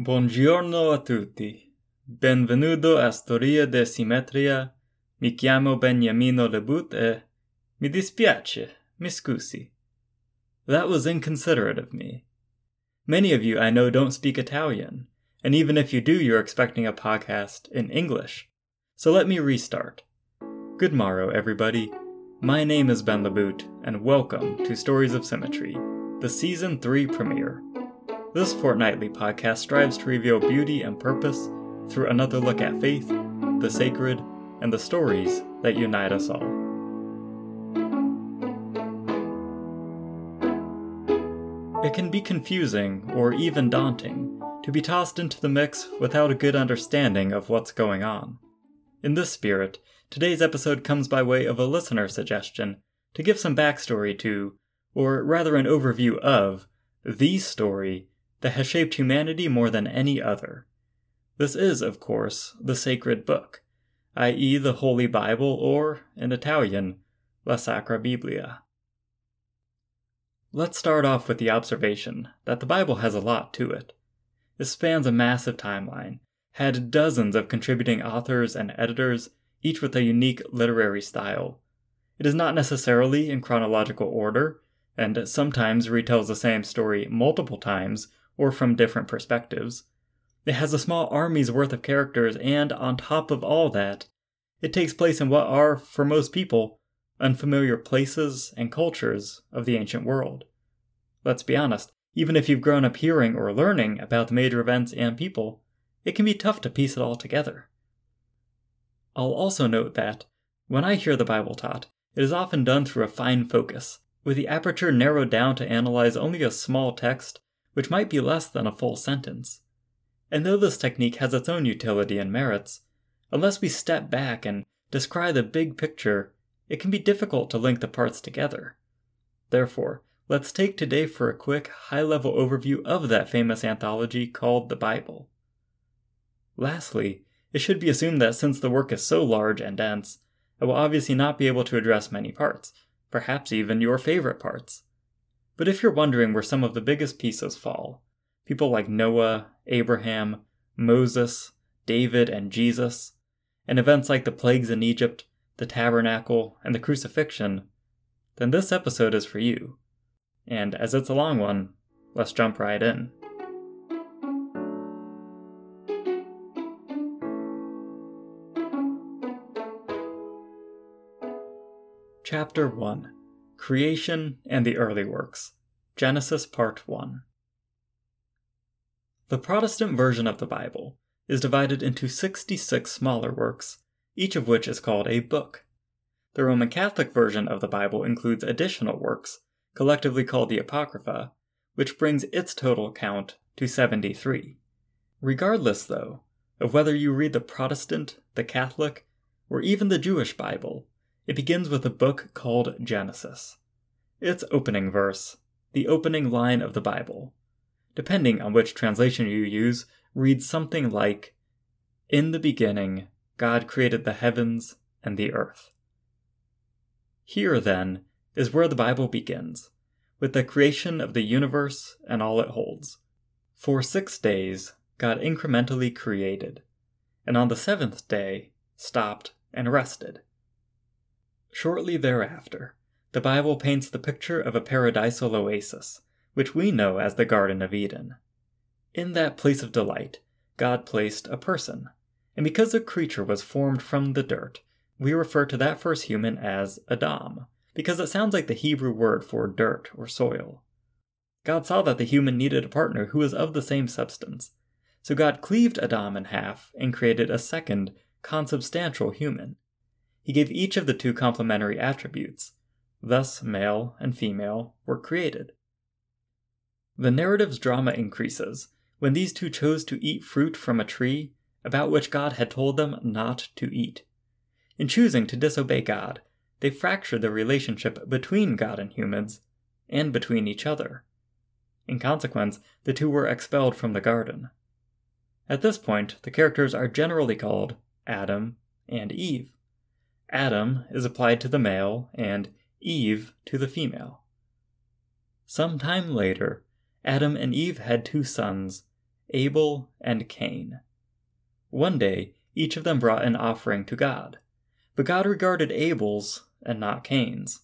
Buongiorno a tutti. Benvenuto a Storia de Simmetria. Mi chiamo Beniamino Lebut e mi dispiace, mi scusi. That was inconsiderate of me. Many of you I know don't speak Italian, and even if you do, you're expecting a podcast in English. So let me restart. Good morrow, everybody. My name is Ben Lebut, and welcome to Stories of Symmetry, the Season 3 premiere. This fortnightly podcast strives to reveal beauty and purpose through another look at faith, the sacred, and the stories that unite us all. It can be confusing or even daunting to be tossed into the mix without a good understanding of what's going on. In this spirit, today's episode comes by way of a listener suggestion to give some backstory to, or rather an overview of, the story that has shaped humanity more than any other. This is, of course, the sacred book, i.e., the Holy Bible, or, in Italian, La Sacra Biblia. Let's start off with the observation that the Bible has a lot to it. It spans a massive timeline, had dozens of contributing authors and editors, each with a unique literary style. It is not necessarily in chronological order, and sometimes retells the same story multiple times or from different perspectives. It has a small army's worth of characters, and on top of all that, it takes place in what are, for most people, unfamiliar places and cultures of the ancient world. Let's be honest, even if you've grown up hearing or learning about the major events and people, it can be tough to piece it all together. I'll also note that, when I hear the Bible taught, it is often done through a fine focus, with the aperture narrowed down to analyze only a small text which might be less than a full sentence. And though this technique has its own utility and merits, unless we step back and descry the big picture, it can be difficult to link the parts together. Therefore, let's take today for a quick, high level overview of that famous anthology called the Bible. Lastly, it should be assumed that since the work is so large and dense, I will obviously not be able to address many parts, perhaps even your favorite parts. But if you're wondering where some of the biggest pieces fall, people like Noah, Abraham, Moses, David, and Jesus, and events like the plagues in Egypt, the tabernacle, and the crucifixion, then this episode is for you. And as it's a long one, let's jump right in. Chapter 1 Creation and the Early Works. Genesis Part 1. The Protestant version of the Bible is divided into 66 smaller works, each of which is called a book. The Roman Catholic version of the Bible includes additional works, collectively called the Apocrypha, which brings its total count to 73. Regardless, though, of whether you read the Protestant, the Catholic, or even the Jewish Bible, it begins with a book called Genesis. Its opening verse, the opening line of the Bible, depending on which translation you use, reads something like In the beginning, God created the heavens and the earth. Here, then, is where the Bible begins, with the creation of the universe and all it holds. For six days, God incrementally created, and on the seventh day, stopped and rested. Shortly thereafter, the Bible paints the picture of a paradisal oasis, which we know as the Garden of Eden. In that place of delight, God placed a person, and because the creature was formed from the dirt, we refer to that first human as Adam, because it sounds like the Hebrew word for dirt or soil. God saw that the human needed a partner who was of the same substance, so God cleaved Adam in half and created a second, consubstantial human he gave each of the two complementary attributes. Thus, male and female were created. The narrative's drama increases when these two chose to eat fruit from a tree about which God had told them not to eat. In choosing to disobey God, they fractured the relationship between God and humans, and between each other. In consequence, the two were expelled from the garden. At this point, the characters are generally called Adam and Eve. Adam is applied to the male and Eve to the female. Some time later, Adam and Eve had two sons, Abel and Cain. One day, each of them brought an offering to God, but God regarded Abel's and not Cain's.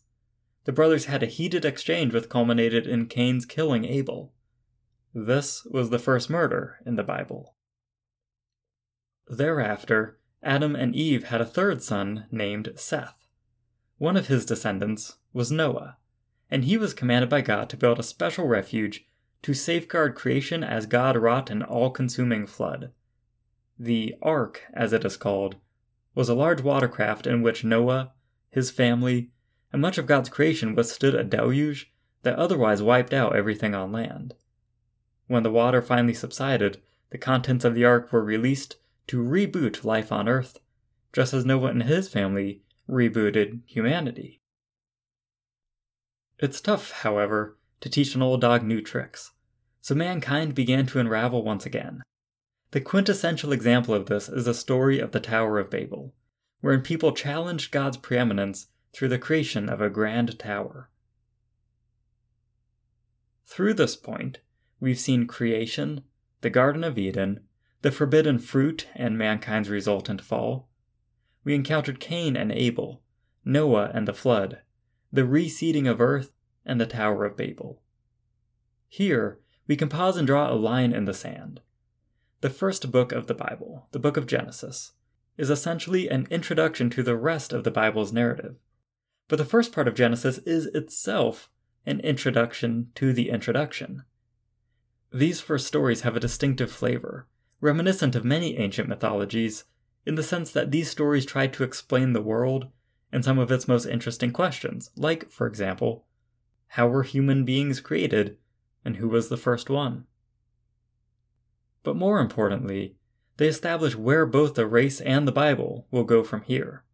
The brothers had a heated exchange which culminated in Cain's killing Abel. This was the first murder in the Bible. Thereafter, Adam and Eve had a third son named Seth. One of his descendants was Noah, and he was commanded by God to build a special refuge to safeguard creation as God wrought an all consuming flood. The Ark, as it is called, was a large watercraft in which Noah, his family, and much of God's creation withstood a deluge that otherwise wiped out everything on land. When the water finally subsided, the contents of the ark were released to reboot life on Earth, just as Noah and his family rebooted humanity. It's tough, however, to teach an old dog new tricks, so mankind began to unravel once again. The quintessential example of this is the story of the Tower of Babel, wherein people challenged God's preeminence through the creation of a grand tower. Through this point, we've seen creation, the Garden of Eden, the forbidden fruit and mankind's resultant fall. We encountered Cain and Abel, Noah and the flood, the reseeding of earth, and the Tower of Babel. Here, we can pause and draw a line in the sand. The first book of the Bible, the book of Genesis, is essentially an introduction to the rest of the Bible's narrative. But the first part of Genesis is itself an introduction to the introduction. These first stories have a distinctive flavor, reminiscent of many ancient mythologies, in the sense that these stories try to explain the world and some of its most interesting questions, like, for example, how were human beings created, and who was the first one? But more importantly, they establish where both the race and the Bible will go from here.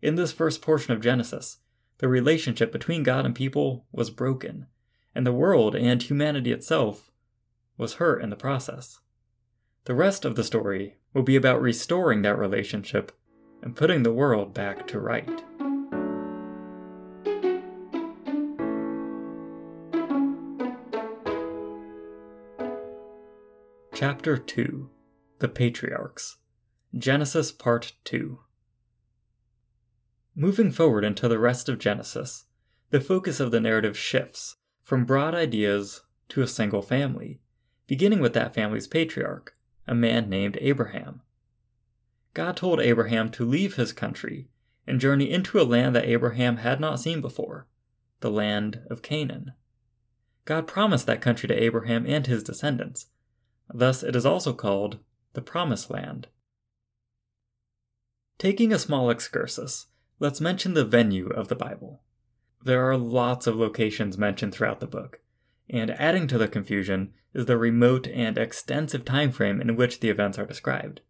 In this first portion of Genesis, the relationship between God and people was broken, and the world and humanity itself was hurt in the process. The rest of the story will be about restoring that relationship and putting the world back to right. Chapter 2 The Patriarchs Genesis Part 2 Moving forward into the rest of Genesis, the focus of the narrative shifts from broad ideas to a single family, beginning with that family's patriarch, a man named Abraham. God told Abraham to leave his country and journey into a land that Abraham had not seen before, the land of Canaan. God promised that country to Abraham and his descendants Thus, it is also called the Promised Land. Taking a small excursus, let's mention the venue of the Bible. There are lots of locations mentioned throughout the book, and adding to the confusion is the remote and extensive time frame in which the events are described.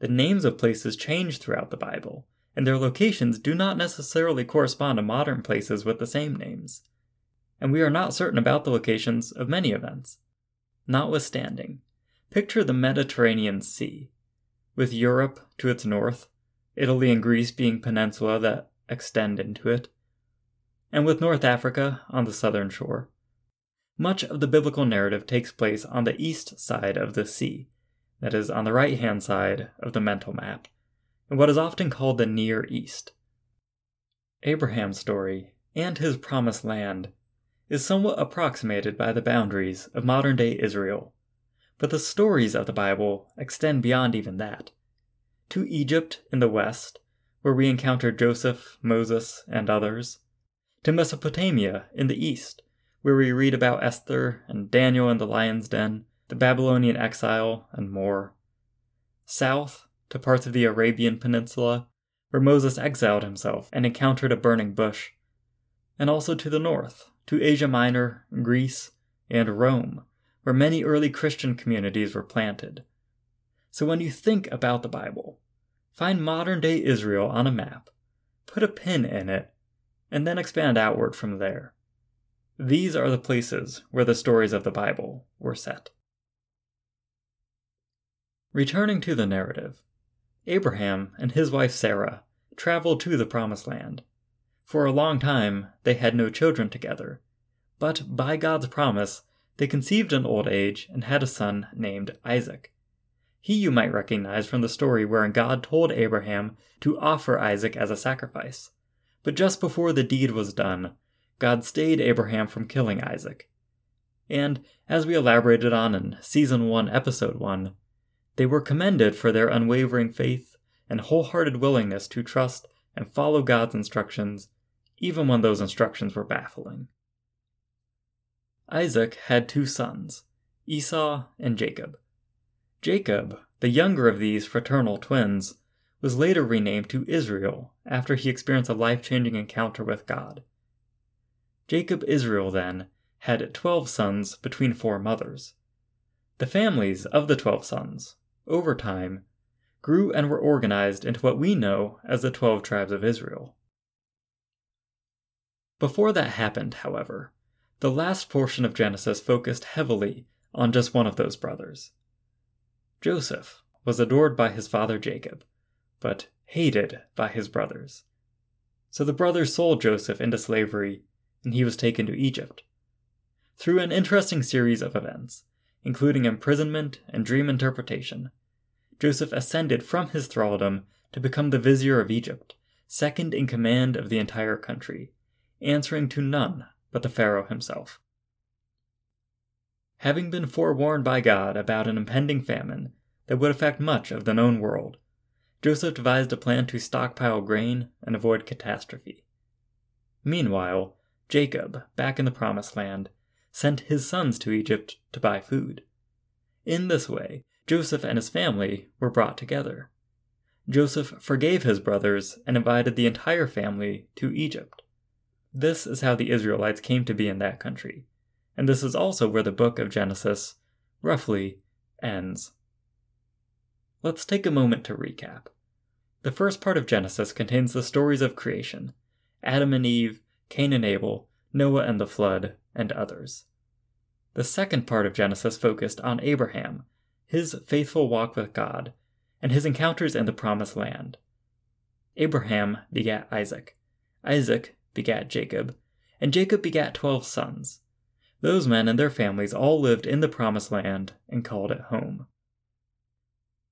The names of places change throughout the Bible, and their locations do not necessarily correspond to modern places with the same names. And we are not certain about the locations of many events. Notwithstanding, picture the Mediterranean Sea, with Europe to its north, Italy and Greece being peninsula that extend into it, and with North Africa on the southern shore. Much of the biblical narrative takes place on the east side of the sea, that is, on the right hand side of the mental map, in what is often called the Near East. Abraham's story and his promised land is somewhat approximated by the boundaries of modern day Israel, but the stories of the Bible extend beyond even that. To Egypt in the west, where we encounter Joseph, Moses, and others, to Mesopotamia in the east, where we read about Esther and Daniel in the lion's den, the Babylonian exile, and more. South to parts of the Arabian Peninsula, where Moses exiled himself and encountered a burning bush, and also to the north, to Asia Minor, Greece, and Rome, where many early Christian communities were planted. So when you think about the Bible, find modern day Israel on a map, put a pin in it, and then expand outward from there. These are the places where the stories of the Bible were set. Returning to the narrative, Abraham and his wife Sarah traveled to the Promised Land for a long time, they had no children together. But by God's promise, they conceived in old age and had a son named Isaac. He you might recognize from the story wherein God told Abraham to offer Isaac as a sacrifice. But just before the deed was done, God stayed Abraham from killing Isaac. And, as we elaborated on in Season 1, Episode 1, they were commended for their unwavering faith and wholehearted willingness to trust and follow God's instructions, even when those instructions were baffling. Isaac had two sons, Esau and Jacob. Jacob, the younger of these fraternal twins, was later renamed to Israel after he experienced a life changing encounter with God. Jacob Israel, then, had twelve sons between four mothers. The families of the twelve sons, over time, grew and were organized into what we know as the twelve tribes of Israel. Before that happened, however, the last portion of Genesis focused heavily on just one of those brothers. Joseph was adored by his father Jacob, but hated by his brothers. So the brothers sold Joseph into slavery, and he was taken to Egypt. Through an interesting series of events, including imprisonment and dream interpretation, Joseph ascended from his thraldom to become the vizier of Egypt, second in command of the entire country, answering to none but the Pharaoh himself. Having been forewarned by God about an impending famine that would affect much of the known world, Joseph devised a plan to stockpile grain and avoid catastrophe. Meanwhile, Jacob, back in the Promised Land, sent his sons to Egypt to buy food. In this way, Joseph and his family were brought together. Joseph forgave his brothers and invited the entire family to Egypt. This is how the Israelites came to be in that country, and this is also where the book of Genesis, roughly, ends. Let's take a moment to recap. The first part of Genesis contains the stories of creation Adam and Eve, Cain and Abel, Noah and the flood, and others. The second part of Genesis focused on Abraham, his faithful walk with God, and his encounters in the Promised Land. Abraham begat Isaac. Isaac begat Jacob, and Jacob begat twelve sons. Those men and their families all lived in the Promised Land and called it home.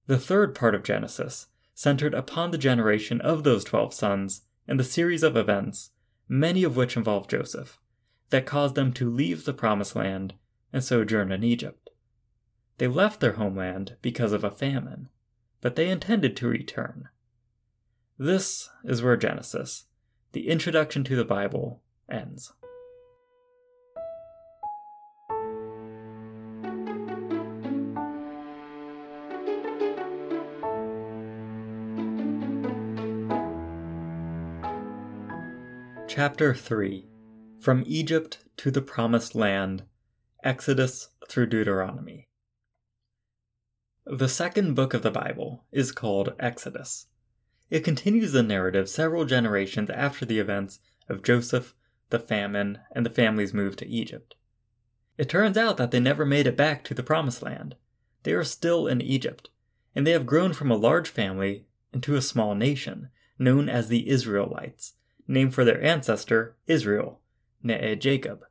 The third part of Genesis centered upon the generation of those twelve sons and the series of events, many of which involved Joseph that caused them to leave the Promised Land and sojourn in Egypt. They left their homeland because of a famine, but they intended to return. This is where Genesis, the introduction to the Bible, ends. Chapter 3 from Egypt to the Promised Land, Exodus through Deuteronomy. The second book of the Bible is called Exodus. It continues the narrative several generations after the events of Joseph, the famine, and the family's move to Egypt. It turns out that they never made it back to the Promised Land. They are still in Egypt, and they have grown from a large family into a small nation known as the Israelites, named for their ancestor, Israel, Ne'e Jacob.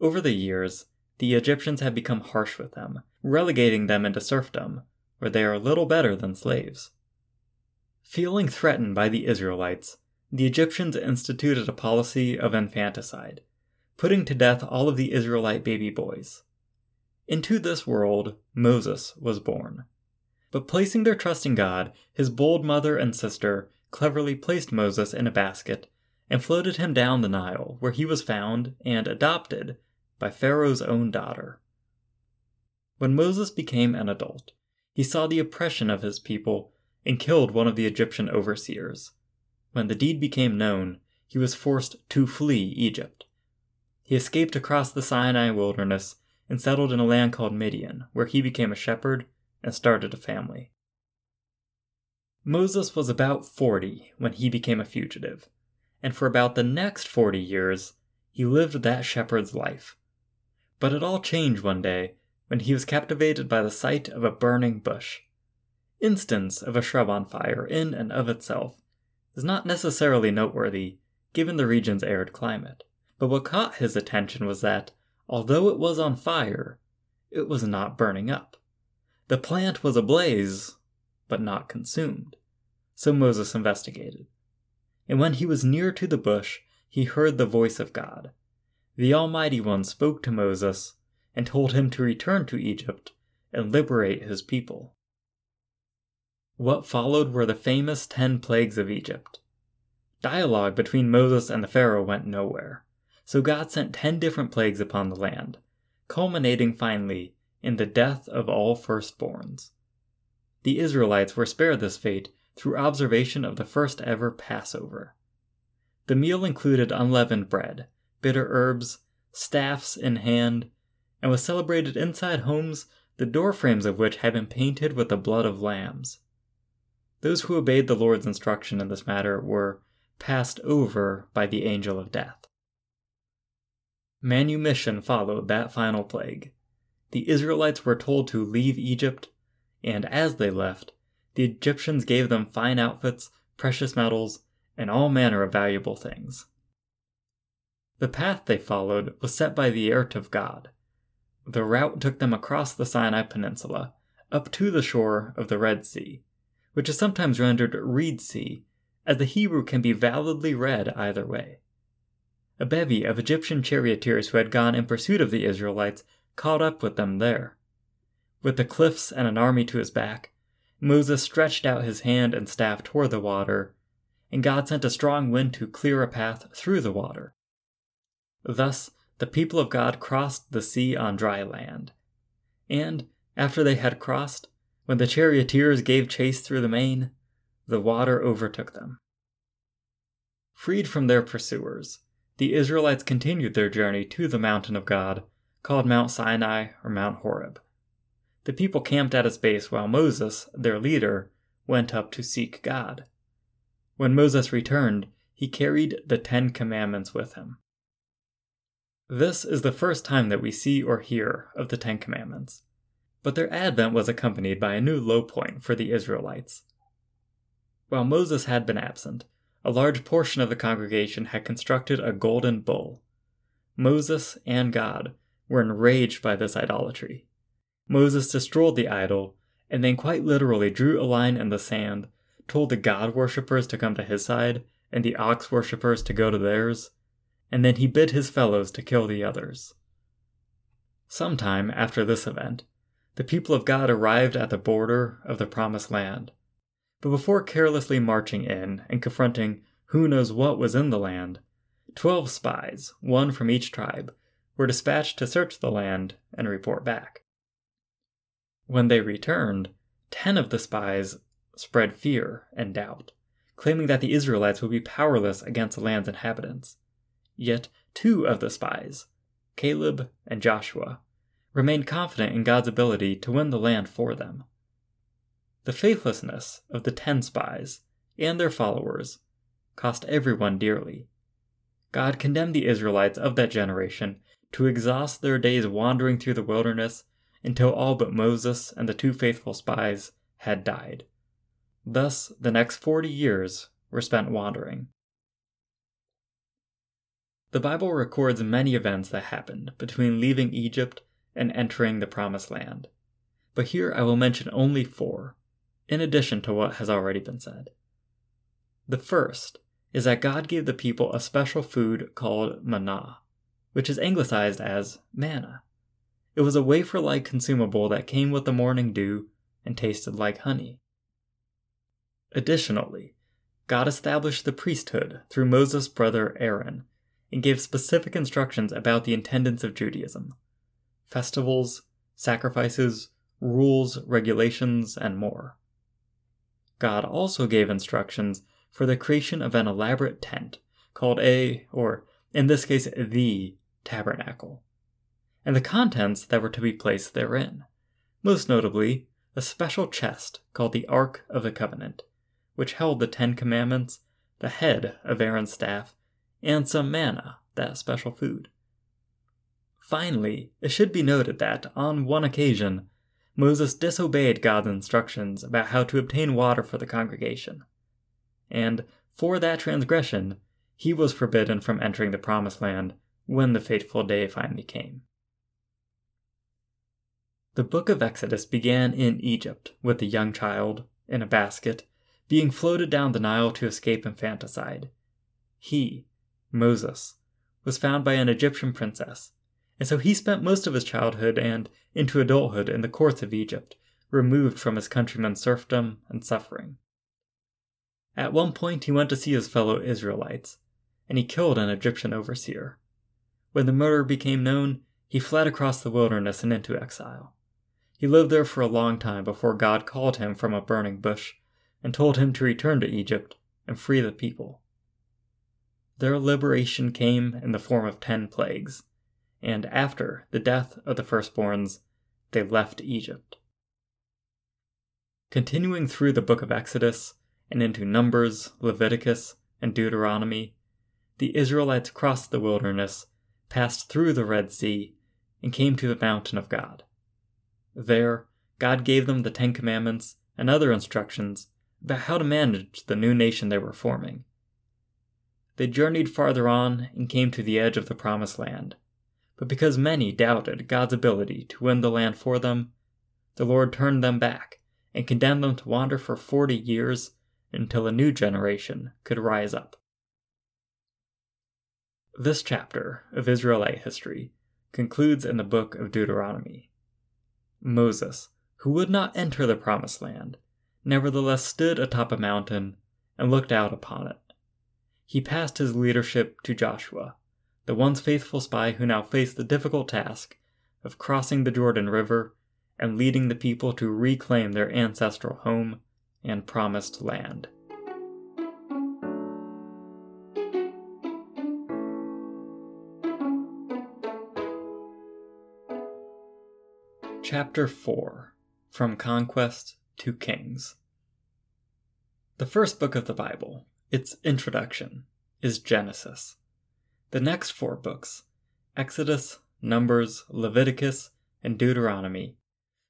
Over the years, the Egyptians have become harsh with them, relegating them into serfdom, where they are little better than slaves. Feeling threatened by the Israelites, the Egyptians instituted a policy of infanticide, putting to death all of the Israelite baby boys. Into this world, Moses was born. But placing their trust in God, his bold mother and sister cleverly placed Moses in a basket and floated him down the Nile, where he was found and adopted by Pharaoh's own daughter. When Moses became an adult, he saw the oppression of his people and killed one of the Egyptian overseers. When the deed became known, he was forced to flee Egypt. He escaped across the Sinai wilderness and settled in a land called Midian, where he became a shepherd and started a family. Moses was about 40 when he became a fugitive, and for about the next 40 years, he lived that shepherd's life. But it all changed one day when he was captivated by the sight of a burning bush. Instance of a shrub on fire in and of itself is not necessarily noteworthy given the region's arid climate, but what caught his attention was that, although it was on fire, it was not burning up. The plant was ablaze, but not consumed. So Moses investigated. And when he was near to the bush, he heard the voice of God. The Almighty One spoke to Moses and told him to return to Egypt and liberate his people. What followed were the famous ten plagues of Egypt. Dialogue between Moses and the Pharaoh went nowhere, so God sent ten different plagues upon the land, culminating finally in the death of all firstborns. The Israelites were spared this fate through observation of the first ever Passover. The meal included unleavened bread, bitter herbs, staffs in hand, and was celebrated inside homes the door frames of which had been painted with the blood of lambs. Those who obeyed the Lord's instruction in this matter were passed over by the angel of death. Manumission followed that final plague. The Israelites were told to leave Egypt, and as they left, the Egyptians gave them fine outfits, precious metals, and all manner of valuable things. The path they followed was set by the Ert of God. The route took them across the Sinai Peninsula, up to the shore of the Red Sea, which is sometimes rendered Reed Sea, as the Hebrew can be validly read either way. A bevy of Egyptian charioteers who had gone in pursuit of the Israelites caught up with them there. With the cliffs and an army to his back, Moses stretched out his hand and staff toward the water, and God sent a strong wind to clear a path through the water. Thus, the people of God crossed the sea on dry land. And, after they had crossed, when the charioteers gave chase through the main, the water overtook them. Freed from their pursuers, the Israelites continued their journey to the mountain of God, called Mount Sinai or Mount Horeb. The people camped at its base while Moses, their leader, went up to seek God. When Moses returned, he carried the Ten Commandments with him. This is the first time that we see or hear of the Ten Commandments, but their advent was accompanied by a new low point for the Israelites. While Moses had been absent, a large portion of the congregation had constructed a golden bull. Moses and God were enraged by this idolatry. Moses destroyed the idol, and then quite literally drew a line in the sand, told the God worshippers to come to his side, and the ox worshippers to go to theirs, and then he bid his fellows to kill the others. Sometime after this event, the people of God arrived at the border of the Promised Land. But before carelessly marching in and confronting who knows what was in the land, twelve spies, one from each tribe, were dispatched to search the land and report back. When they returned, ten of the spies spread fear and doubt, claiming that the Israelites would be powerless against the land's inhabitants. Yet two of the spies, Caleb and Joshua, remained confident in God's ability to win the land for them. The faithlessness of the ten spies and their followers cost everyone dearly. God condemned the Israelites of that generation to exhaust their days wandering through the wilderness until all but Moses and the two faithful spies had died. Thus, the next forty years were spent wandering. The Bible records many events that happened between leaving Egypt and entering the Promised Land, but here I will mention only four, in addition to what has already been said. The first is that God gave the people a special food called manna, which is anglicized as manna. It was a wafer like consumable that came with the morning dew and tasted like honey. Additionally, God established the priesthood through Moses' brother Aaron and gave specific instructions about the intendants of Judaism festivals, sacrifices, rules, regulations, and more. God also gave instructions for the creation of an elaborate tent called a, or in this case, the tabernacle, and the contents that were to be placed therein, most notably a special chest called the Ark of the Covenant, which held the Ten Commandments, the head of Aaron's staff, and some manna, that special food. Finally, it should be noted that, on one occasion, Moses disobeyed God's instructions about how to obtain water for the congregation. And for that transgression, he was forbidden from entering the Promised Land when the fateful day finally came. The book of Exodus began in Egypt with the young child, in a basket, being floated down the Nile to escape infanticide. He, Moses, was found by an Egyptian princess, and so he spent most of his childhood and into adulthood in the courts of Egypt, removed from his countrymen's serfdom and suffering. At one point, he went to see his fellow Israelites, and he killed an Egyptian overseer. When the murder became known, he fled across the wilderness and into exile. He lived there for a long time before God called him from a burning bush and told him to return to Egypt and free the people. Their liberation came in the form of ten plagues, and after the death of the firstborns, they left Egypt. Continuing through the book of Exodus and into Numbers, Leviticus, and Deuteronomy, the Israelites crossed the wilderness, passed through the Red Sea, and came to the mountain of God. There, God gave them the Ten Commandments and other instructions about how to manage the new nation they were forming. They journeyed farther on and came to the edge of the Promised Land. But because many doubted God's ability to win the land for them, the Lord turned them back and condemned them to wander for forty years until a new generation could rise up. This chapter of Israelite history concludes in the book of Deuteronomy. Moses, who would not enter the Promised Land, nevertheless stood atop a mountain and looked out upon it. He passed his leadership to Joshua, the once faithful spy who now faced the difficult task of crossing the Jordan River and leading the people to reclaim their ancestral home and promised land. Chapter 4 From Conquest to Kings. The first book of the Bible, its introduction, is Genesis. The next four books, Exodus, Numbers, Leviticus, and Deuteronomy,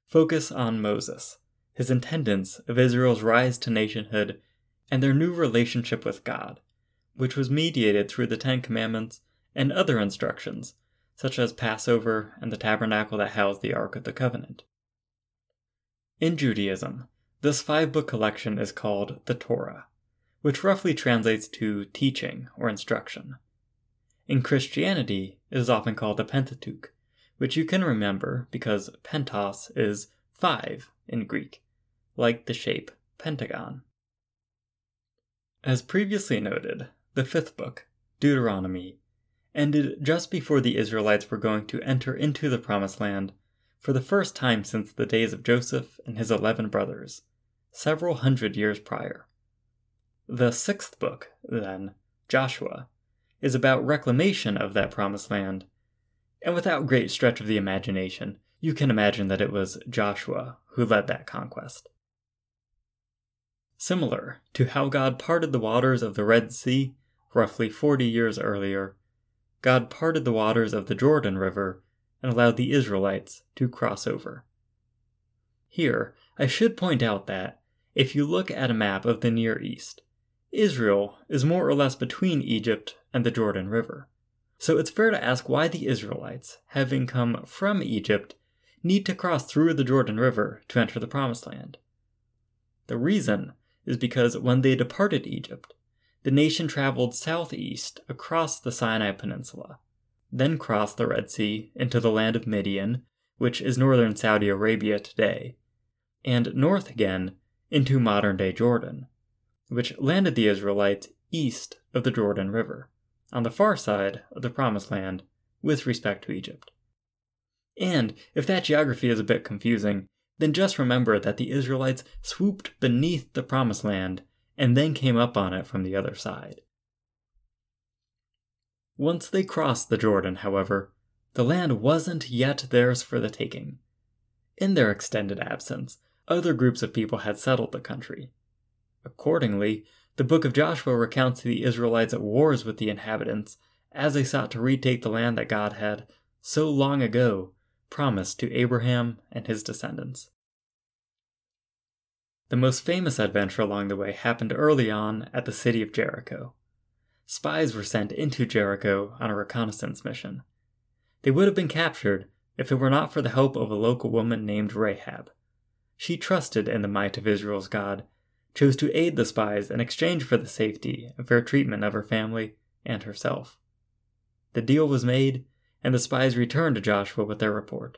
focus on Moses, his intendants of Israel's rise to nationhood, and their new relationship with God, which was mediated through the Ten Commandments and other instructions, such as Passover and the tabernacle that housed the Ark of the Covenant. In Judaism, this five book collection is called the Torah, which roughly translates to teaching or instruction. In Christianity, it is often called the Pentateuch, which you can remember because pentos is five in Greek, like the shape pentagon. As previously noted, the fifth book, Deuteronomy, ended just before the Israelites were going to enter into the Promised Land for the first time since the days of Joseph and his eleven brothers, several hundred years prior. The sixth book, then, Joshua, is about reclamation of that promised land. And without great stretch of the imagination, you can imagine that it was Joshua who led that conquest. Similar to how God parted the waters of the Red Sea roughly 40 years earlier, God parted the waters of the Jordan River and allowed the Israelites to cross over. Here, I should point out that, if you look at a map of the Near East, Israel is more or less between Egypt and the Jordan River. So it's fair to ask why the Israelites, having come from Egypt, need to cross through the Jordan River to enter the Promised Land. The reason is because when they departed Egypt, the nation traveled southeast across the Sinai Peninsula, then crossed the Red Sea into the land of Midian, which is northern Saudi Arabia today, and north again into modern day Jordan, which landed the Israelites east of the Jordan River, on the far side of the Promised Land with respect to Egypt. And if that geography is a bit confusing, then just remember that the Israelites swooped beneath the Promised Land and then came up on it from the other side. Once they crossed the Jordan, however, the land wasn't yet theirs for the taking. In their extended absence, other groups of people had settled the country, Accordingly, the book of Joshua recounts the Israelites at wars with the inhabitants as they sought to retake the land that God had, so long ago, promised to Abraham and his descendants. The most famous adventure along the way happened early on at the city of Jericho. Spies were sent into Jericho on a reconnaissance mission. They would have been captured, if it were not for the help of a local woman named Rahab. She trusted in the might of Israel's God, chose to aid the spies in exchange for the safety and fair treatment of her family and herself. The deal was made, and the spies returned to Joshua with their report.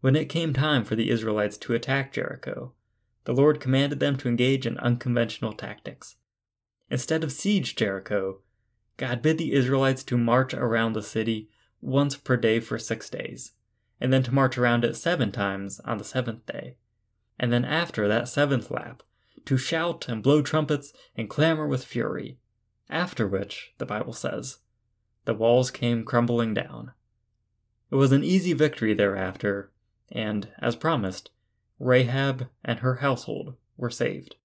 When it came time for the Israelites to attack Jericho, the Lord commanded them to engage in unconventional tactics. Instead of siege Jericho, God bid the Israelites to march around the city once per day for six days, and then to march around it seven times on the seventh day. And then after that seventh lap, to shout and blow trumpets and clamor with fury. After which, the Bible says, the walls came crumbling down. It was an easy victory thereafter, and, as promised, Rahab and her household were saved.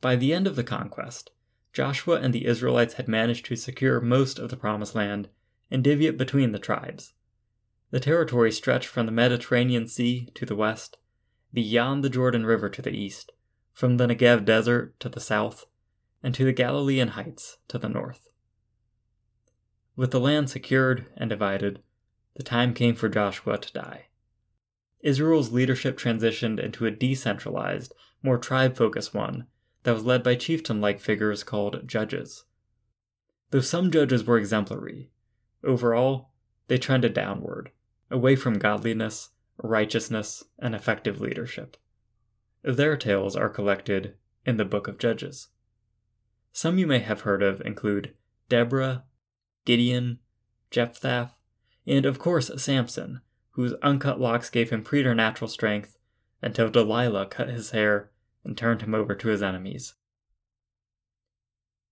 By the end of the conquest, Joshua and the Israelites had managed to secure most of the Promised Land and divvy it between the tribes. The territory stretched from the Mediterranean Sea to the west, beyond the Jordan River to the east, from the Negev Desert to the south, and to the Galilean Heights to the north. With the land secured and divided, the time came for Joshua to die. Israel's leadership transitioned into a decentralized, more tribe focused one that was led by chieftain like figures called judges. Though some judges were exemplary, overall, they trended downward, away from godliness, righteousness, and effective leadership. Their tales are collected in the Book of Judges. Some you may have heard of include Deborah, Gideon, Jephthah, and of course Samson, whose uncut locks gave him preternatural strength until Delilah cut his hair and turned him over to his enemies.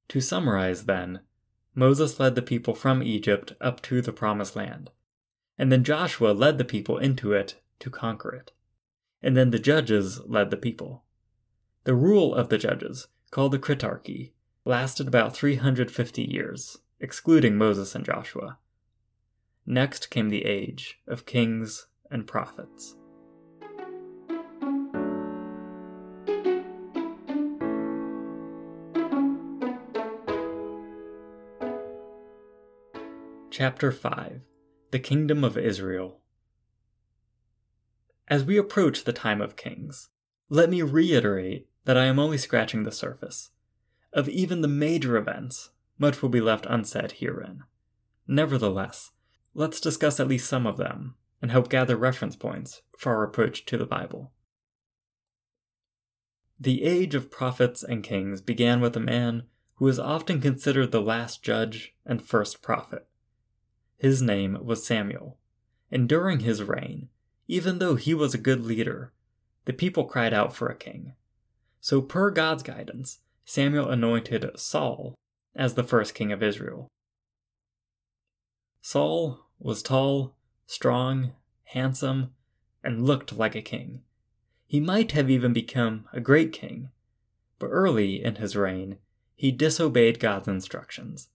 To summarize, then, Moses led the people from Egypt up to the Promised Land, and then Joshua led the people into it to conquer it, and then the judges led the people. The rule of the judges, called the Critarchy, lasted about 350 years, excluding Moses and Joshua. Next came the age of kings and prophets. Chapter 5 The Kingdom of Israel. As we approach the time of kings, let me reiterate that I am only scratching the surface. Of even the major events, much will be left unsaid herein. Nevertheless, let's discuss at least some of them and help gather reference points for our approach to the Bible. The age of prophets and kings began with a man who is often considered the last judge and first prophet. His name was Samuel. And during his reign, even though he was a good leader, the people cried out for a king. So, per God's guidance, Samuel anointed Saul as the first king of Israel. Saul was tall, strong, handsome, and looked like a king. He might have even become a great king, but early in his reign, he disobeyed God's instructions.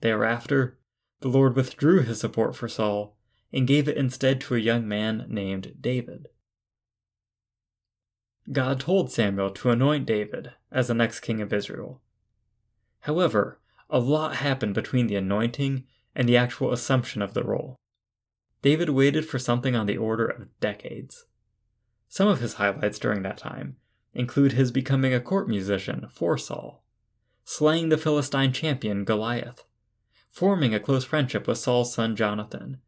Thereafter, the Lord withdrew his support for Saul and gave it instead to a young man named David. God told Samuel to anoint David as the next king of Israel. However, a lot happened between the anointing and the actual assumption of the role. David waited for something on the order of decades. Some of his highlights during that time include his becoming a court musician for Saul, slaying the Philistine champion Goliath, forming a close friendship with Saul's son Jonathan,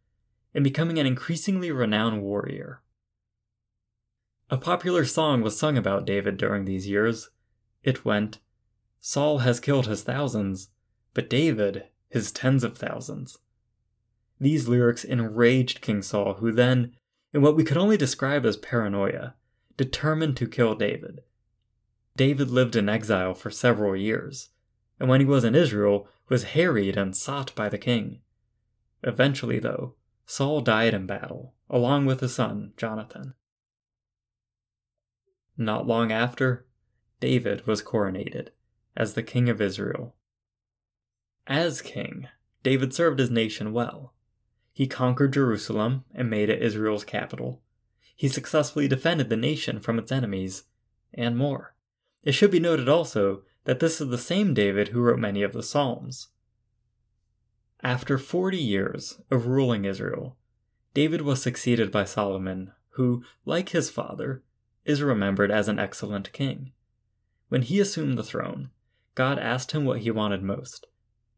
and becoming an increasingly renowned warrior. A popular song was sung about David during these years. It went, Saul has killed his thousands, but David his tens of thousands. These lyrics enraged King Saul, who then, in what we could only describe as paranoia, determined to kill David. David lived in exile for several years, and when he was in Israel, was harried and sought by the king. Eventually, though, Saul died in battle, along with his son, Jonathan. Not long after, David was coronated as the king of Israel. As king, David served his nation well. He conquered Jerusalem and made it Israel's capital. He successfully defended the nation from its enemies, and more. It should be noted also that this is the same David who wrote many of the Psalms. After 40 years of ruling Israel, David was succeeded by Solomon, who, like his father, is remembered as an excellent king. When he assumed the throne, God asked him what he wanted most,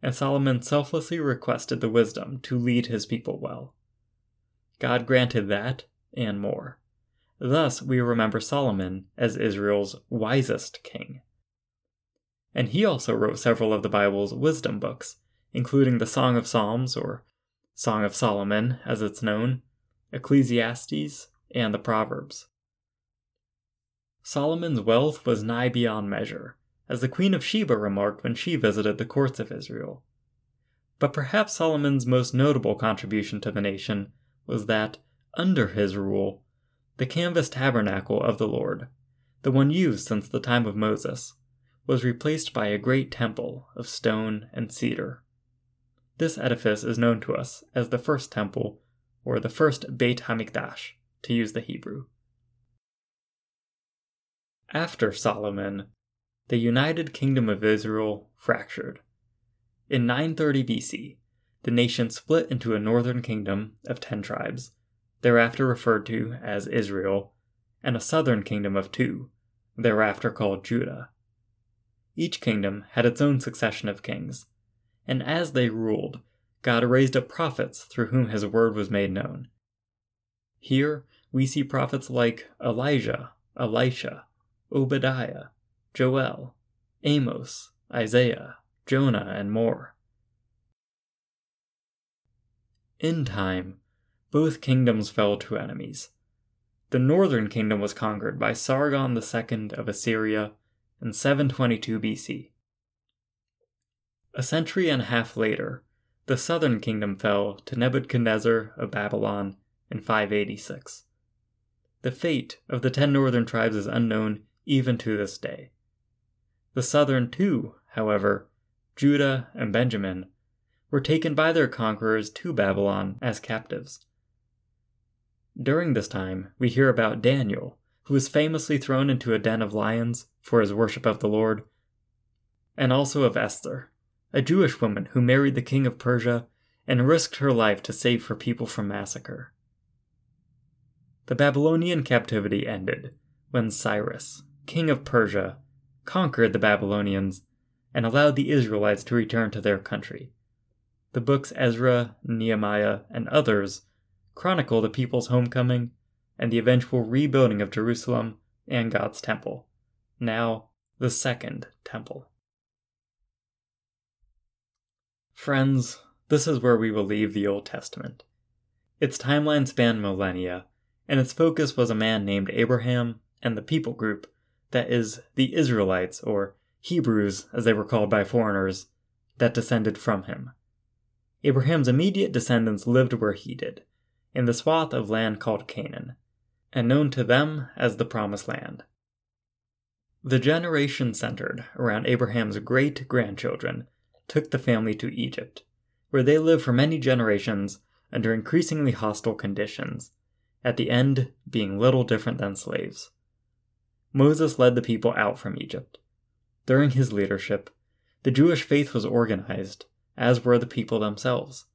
and Solomon selflessly requested the wisdom to lead his people well. God granted that and more. Thus, we remember Solomon as Israel's wisest king. And he also wrote several of the Bible's wisdom books, including the Song of Psalms, or Song of Solomon as it's known, Ecclesiastes, and the Proverbs. Solomon's wealth was nigh beyond measure, as the Queen of Sheba remarked when she visited the courts of Israel. But perhaps Solomon's most notable contribution to the nation was that, under his rule, the canvas tabernacle of the Lord, the one used since the time of Moses, was replaced by a great temple of stone and cedar. This edifice is known to us as the first temple, or the first Beit Hamikdash, to use the Hebrew. After Solomon, the United Kingdom of Israel fractured. In 930 BC, the nation split into a northern kingdom of ten tribes, thereafter referred to as Israel, and a southern kingdom of two, thereafter called Judah. Each kingdom had its own succession of kings, and as they ruled, God raised up prophets through whom his word was made known. Here we see prophets like Elijah, Elisha, Obadiah, Joel, Amos, Isaiah, Jonah, and more. In time, both kingdoms fell to enemies. The northern kingdom was conquered by Sargon II of Assyria in 722 BC. A century and a half later, the southern kingdom fell to Nebuchadnezzar of Babylon in 586. The fate of the ten northern tribes is unknown even to this day. The southern two, however, Judah and Benjamin, were taken by their conquerors to Babylon as captives. During this time, we hear about Daniel, who was famously thrown into a den of lions for his worship of the Lord, and also of Esther, a Jewish woman who married the king of Persia and risked her life to save her people from massacre. The Babylonian captivity ended when Cyrus, king of Persia, conquered the Babylonians and allowed the Israelites to return to their country. The books Ezra, Nehemiah, and others chronicle the people's homecoming and the eventual rebuilding of Jerusalem and God's temple, now the Second Temple. Friends, this is where we will leave the Old Testament. Its timeline spanned millennia, and its focus was a man named Abraham and the people group that is, the Israelites, or Hebrews as they were called by foreigners, that descended from him. Abraham's immediate descendants lived where he did, in the swath of land called Canaan, and known to them as the Promised Land. The generation centered around Abraham's great grandchildren took the family to Egypt, where they lived for many generations under increasingly hostile conditions, at the end being little different than slaves. Moses led the people out from Egypt. During his leadership, the Jewish faith was organized, as were the people themselves.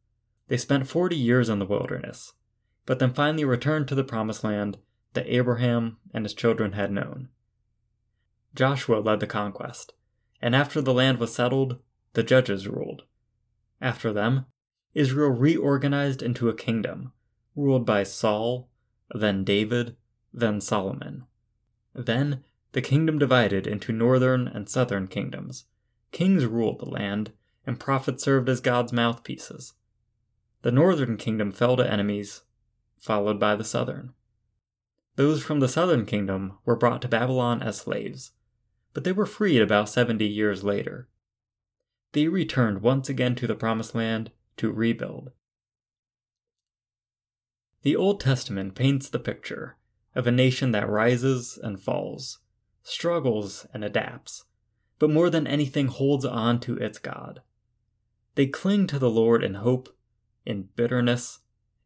They spent 40 years in the wilderness, but then finally returned to the promised land that Abraham and his children had known. Joshua led the conquest, and after the land was settled, the judges ruled. After them, Israel reorganized into a kingdom, ruled by Saul, then David, then Solomon. Then the kingdom divided into northern and southern kingdoms. Kings ruled the land, and prophets served as God's mouthpieces. The northern kingdom fell to enemies, followed by the southern. Those from the southern kingdom were brought to Babylon as slaves, but they were freed about 70 years later. They returned once again to the Promised Land to rebuild. The Old Testament paints the picture of a nation that rises and falls, struggles and adapts, but more than anything holds on to its God. They cling to the Lord in hope, in bitterness,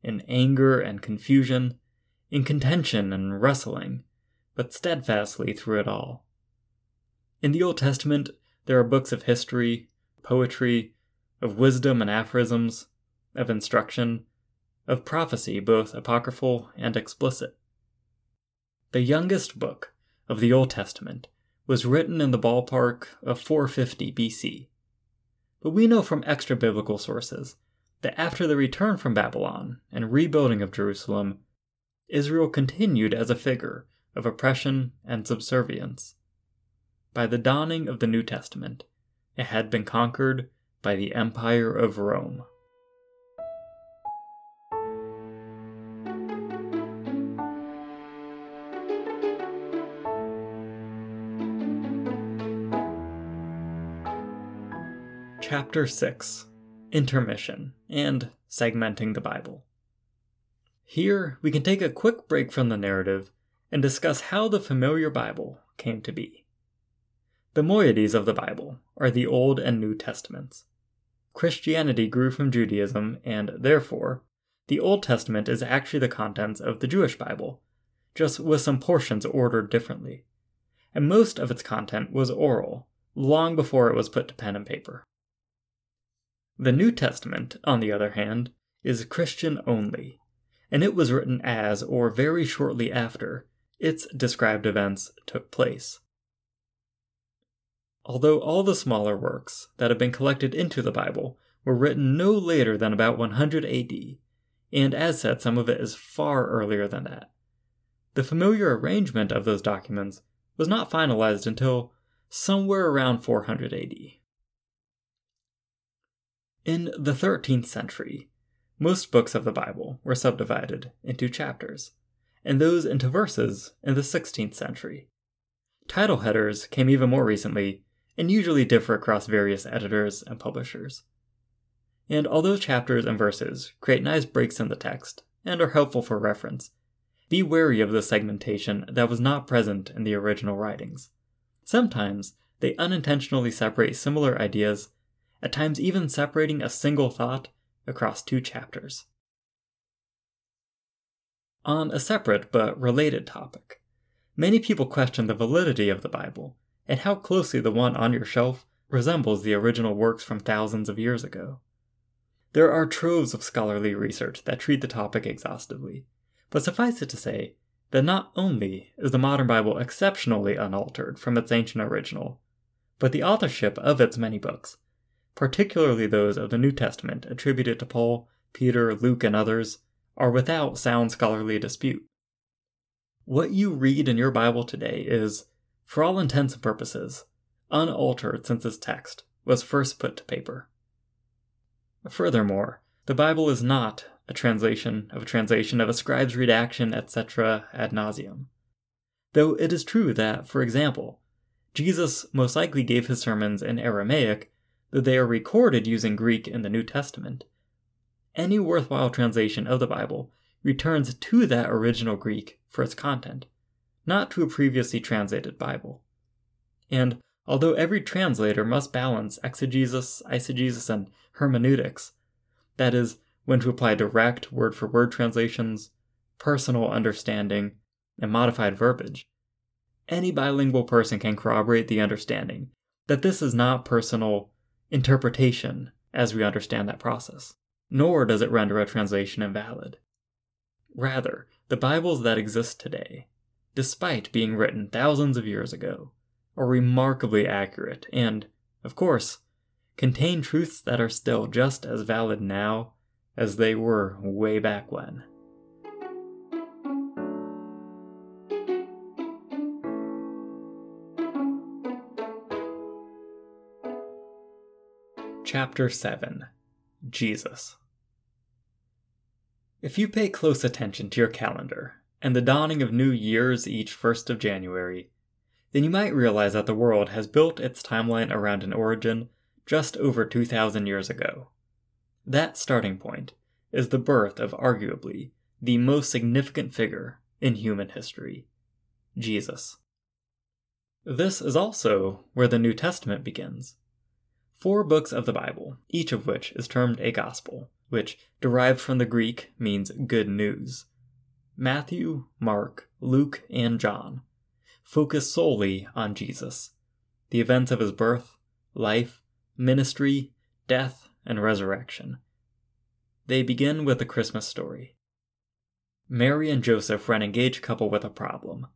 in anger and confusion, in contention and wrestling, but steadfastly through it all. In the Old Testament, there are books of history, poetry, of wisdom and aphorisms, of instruction, of prophecy, both apocryphal and explicit. The youngest book of the Old Testament was written in the ballpark of 450 BC. But we know from extra biblical sources that after the return from Babylon and rebuilding of Jerusalem, Israel continued as a figure of oppression and subservience. By the dawning of the New Testament, it had been conquered by the Empire of Rome. Chapter 6 Intermission and Segmenting the Bible. Here, we can take a quick break from the narrative and discuss how the familiar Bible came to be. The moieties of the Bible are the Old and New Testaments. Christianity grew from Judaism, and therefore, the Old Testament is actually the contents of the Jewish Bible, just with some portions ordered differently. And most of its content was oral, long before it was put to pen and paper. The New Testament, on the other hand, is Christian only, and it was written as, or very shortly after, its described events took place. Although all the smaller works that have been collected into the Bible were written no later than about 100 AD, and as said, some of it is far earlier than that, the familiar arrangement of those documents was not finalized until somewhere around 400 AD. In the 13th century, most books of the Bible were subdivided into chapters, and those into verses in the 16th century. Title headers came even more recently and usually differ across various editors and publishers. And although chapters and verses create nice breaks in the text and are helpful for reference, be wary of the segmentation that was not present in the original writings. Sometimes they unintentionally separate similar ideas at times even separating a single thought across two chapters. On a separate but related topic, many people question the validity of the Bible and how closely the one on your shelf resembles the original works from thousands of years ago. There are troves of scholarly research that treat the topic exhaustively, but suffice it to say that not only is the modern Bible exceptionally unaltered from its ancient original, but the authorship of its many books particularly those of the New Testament attributed to Paul, Peter, Luke, and others, are without sound scholarly dispute. What you read in your Bible today is, for all intents and purposes, unaltered since its text was first put to paper. Furthermore, the Bible is not a translation of a translation of a scribe's redaction, etc., ad nauseum. Though it is true that, for example, Jesus most likely gave his sermons in Aramaic though they are recorded using Greek in the New Testament. Any worthwhile translation of the Bible returns to that original Greek for its content, not to a previously translated Bible. And although every translator must balance exegesis, eisegesis, and hermeneutics, that is, when to apply direct word for word translations, personal understanding, and modified verbiage, any bilingual person can corroborate the understanding that this is not personal interpretation as we understand that process, nor does it render a translation invalid. Rather, the Bibles that exist today, despite being written thousands of years ago, are remarkably accurate and, of course, contain truths that are still just as valid now as they were way back when. Chapter 7 Jesus If you pay close attention to your calendar and the dawning of new years each 1st of January, then you might realize that the world has built its timeline around an origin just over 2,000 years ago. That starting point is the birth of arguably the most significant figure in human history Jesus. This is also where the New Testament begins four books of the Bible, each of which is termed a gospel, which, derived from the Greek, means good news. Matthew, Mark, Luke, and John focus solely on Jesus, the events of his birth, life, ministry, death, and resurrection. They begin with the Christmas story. Mary and Joseph were an engaged couple with a problem.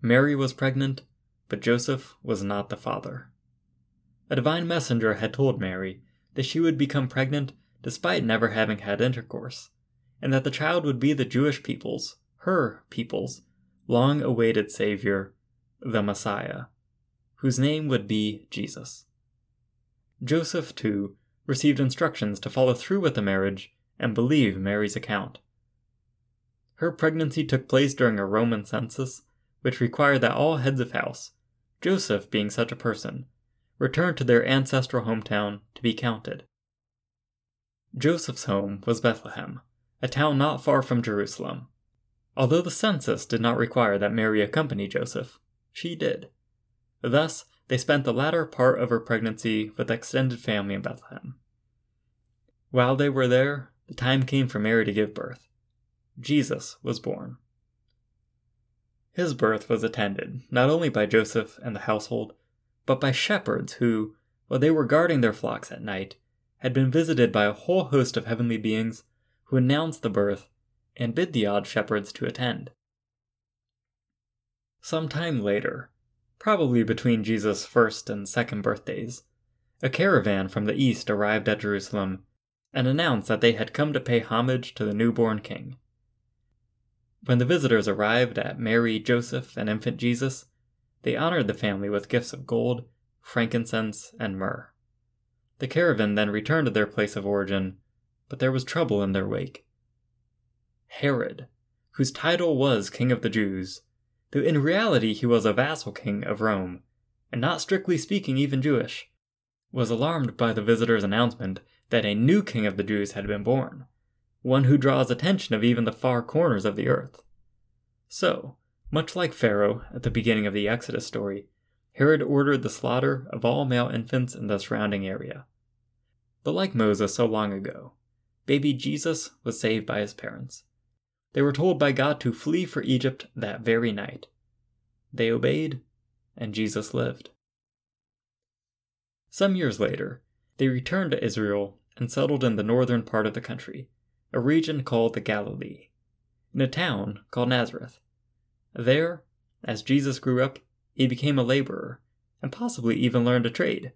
Mary was pregnant, but Joseph was not the father. A divine messenger had told Mary that she would become pregnant despite never having had intercourse, and that the child would be the Jewish people's, her people's, long awaited Savior, the Messiah, whose name would be Jesus. Joseph, too, received instructions to follow through with the marriage and believe Mary's account. Her pregnancy took place during a Roman census, which required that all heads of house, Joseph being such a person, return to their ancestral hometown to be counted. Joseph's home was Bethlehem, a town not far from Jerusalem. Although the census did not require that Mary accompany Joseph, she did. Thus, they spent the latter part of her pregnancy with extended family in Bethlehem. While they were there, the time came for Mary to give birth. Jesus was born. His birth was attended not only by Joseph and the household, but by shepherds who, while they were guarding their flocks at night, had been visited by a whole host of heavenly beings who announced the birth and bid the odd shepherds to attend. Some time later, probably between Jesus' first and second birthdays, a caravan from the east arrived at Jerusalem and announced that they had come to pay homage to the newborn king. When the visitors arrived at Mary, Joseph, and infant Jesus, they honored the family with gifts of gold, frankincense, and myrrh. The caravan then returned to their place of origin, but there was trouble in their wake. Herod, whose title was King of the Jews, though in reality he was a vassal king of Rome, and not strictly speaking even Jewish, was alarmed by the visitors' announcement that a new king of the Jews had been born, one who draws attention of even the far corners of the earth. So, much like Pharaoh at the beginning of the Exodus story, Herod ordered the slaughter of all male infants in the surrounding area. But like Moses so long ago, baby Jesus was saved by his parents. They were told by God to flee for Egypt that very night. They obeyed, and Jesus lived. Some years later, they returned to Israel and settled in the northern part of the country, a region called the Galilee, in a town called Nazareth. There, as Jesus grew up, he became a laborer, and possibly even learned a trade.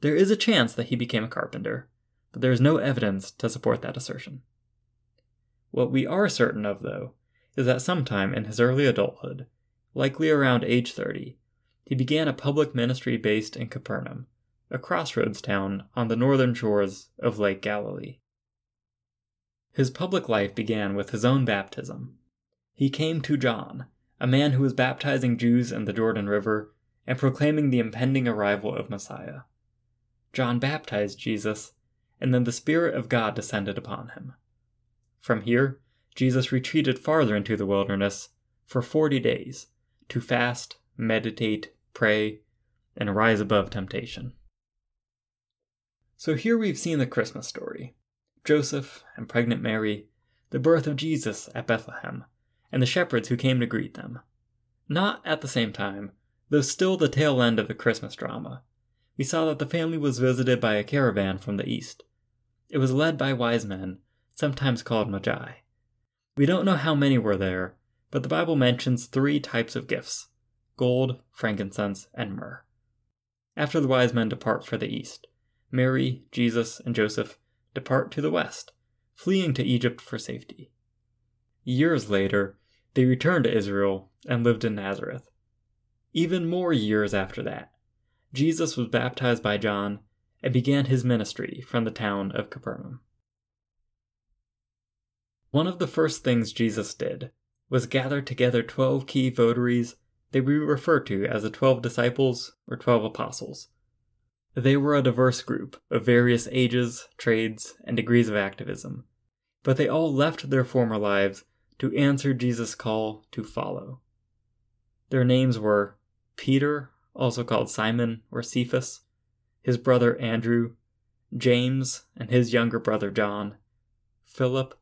There is a chance that he became a carpenter, but there is no evidence to support that assertion. What we are certain of, though, is that sometime in his early adulthood, likely around age 30, he began a public ministry based in Capernaum, a crossroads town on the northern shores of Lake Galilee. His public life began with his own baptism. He came to John, a man who was baptizing Jews in the Jordan River and proclaiming the impending arrival of Messiah. John baptized Jesus, and then the Spirit of God descended upon him. From here, Jesus retreated farther into the wilderness for forty days to fast, meditate, pray, and rise above temptation. So here we've seen the Christmas story, Joseph and pregnant Mary, the birth of Jesus at Bethlehem, and the shepherds who came to greet them. Not at the same time, though still the tail end of the Christmas drama. We saw that the family was visited by a caravan from the east. It was led by wise men, sometimes called magi. We don't know how many were there, but the Bible mentions three types of gifts gold, frankincense, and myrrh. After the wise men depart for the east, Mary, Jesus, and Joseph depart to the west, fleeing to Egypt for safety. Years later, they returned to Israel and lived in Nazareth. Even more years after that, Jesus was baptized by John and began his ministry from the town of Capernaum. One of the first things Jesus did was gather together 12 key votaries that we refer to as the 12 disciples or 12 apostles. They were a diverse group of various ages, trades, and degrees of activism, but they all left their former lives to answer Jesus' call to follow. Their names were Peter, also called Simon or Cephas, his brother Andrew, James and his younger brother John, Philip,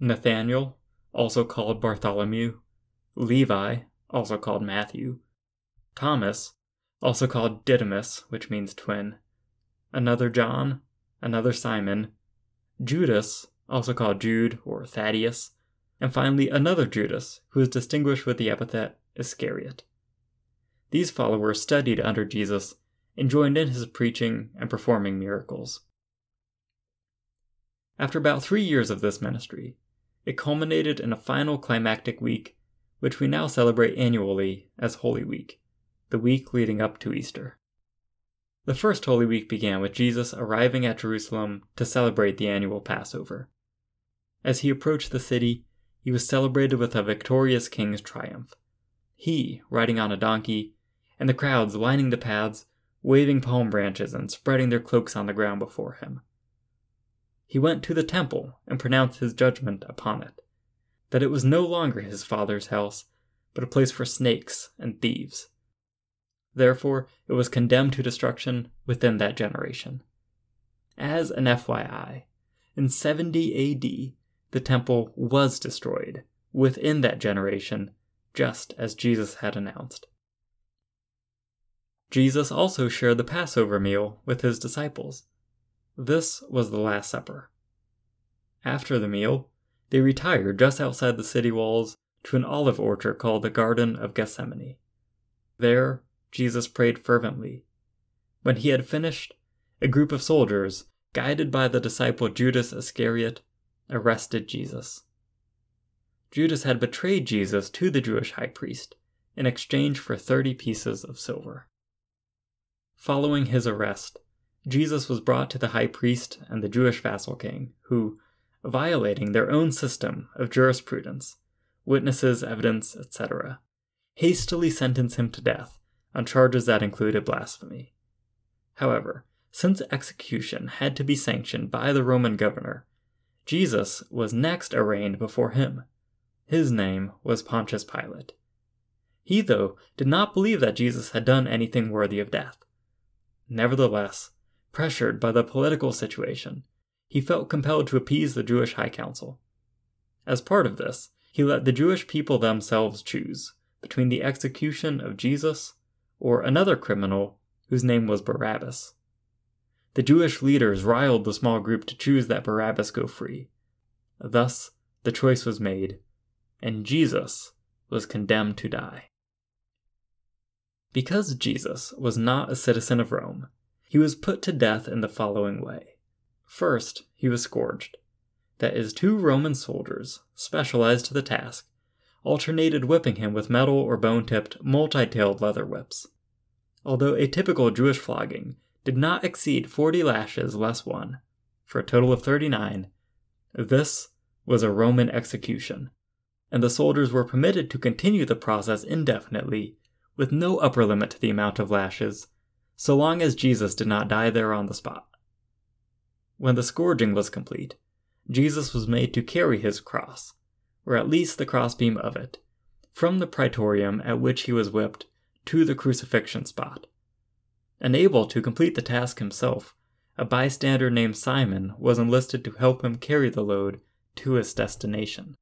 Nathanael, also called Bartholomew, Levi, also called Matthew, Thomas, also called Didymus, which means twin, another John, another Simon, Judas, also called Jude or Thaddeus, and finally another Judas, who is distinguished with the epithet Iscariot. These followers studied under Jesus and joined in his preaching and performing miracles. After about three years of this ministry, it culminated in a final climactic week, which we now celebrate annually as Holy Week, the week leading up to Easter. The first Holy Week began with Jesus arriving at Jerusalem to celebrate the annual Passover. As he approached the city, he was celebrated with a victorious king's triumph. He, riding on a donkey, and the crowds lining the paths, waving palm branches and spreading their cloaks on the ground before him. He went to the temple and pronounced his judgment upon it, that it was no longer his father's house, but a place for snakes and thieves. Therefore, it was condemned to destruction within that generation. As an FYI, in 70 AD, the temple was destroyed within that generation, just as Jesus had announced. Jesus also shared the Passover meal with his disciples. This was the Last Supper. After the meal, they retired just outside the city walls to an olive orchard called the Garden of Gethsemane. There, Jesus prayed fervently. When he had finished, a group of soldiers, guided by the disciple Judas Iscariot, arrested Jesus. Judas had betrayed Jesus to the Jewish high priest in exchange for 30 pieces of silver. Following his arrest, Jesus was brought to the high priest and the Jewish vassal king, who, violating their own system of jurisprudence, witnesses, evidence, etc., hastily sentenced him to death on charges that included blasphemy. However, since execution had to be sanctioned by the Roman governor, Jesus was next arraigned before him. His name was Pontius Pilate. He, though, did not believe that Jesus had done anything worthy of death. Nevertheless, pressured by the political situation, he felt compelled to appease the Jewish High Council. As part of this, he let the Jewish people themselves choose between the execution of Jesus or another criminal whose name was Barabbas. The Jewish leaders riled the small group to choose that Barabbas go free. Thus, the choice was made, and Jesus was condemned to die. Because Jesus was not a citizen of Rome, he was put to death in the following way. First, he was scourged. That is, two Roman soldiers, specialized to the task, alternated whipping him with metal or bone tipped, multi tailed leather whips. Although a typical Jewish flogging did not exceed 40 lashes less one, for a total of 39, this was a Roman execution, and the soldiers were permitted to continue the process indefinitely with no upper limit to the amount of lashes, so long as Jesus did not die there on the spot. When the scourging was complete, Jesus was made to carry his cross, or at least the crossbeam of it, from the praetorium at which he was whipped to the crucifixion spot. Unable to complete the task himself, a bystander named Simon was enlisted to help him carry the load to its destination.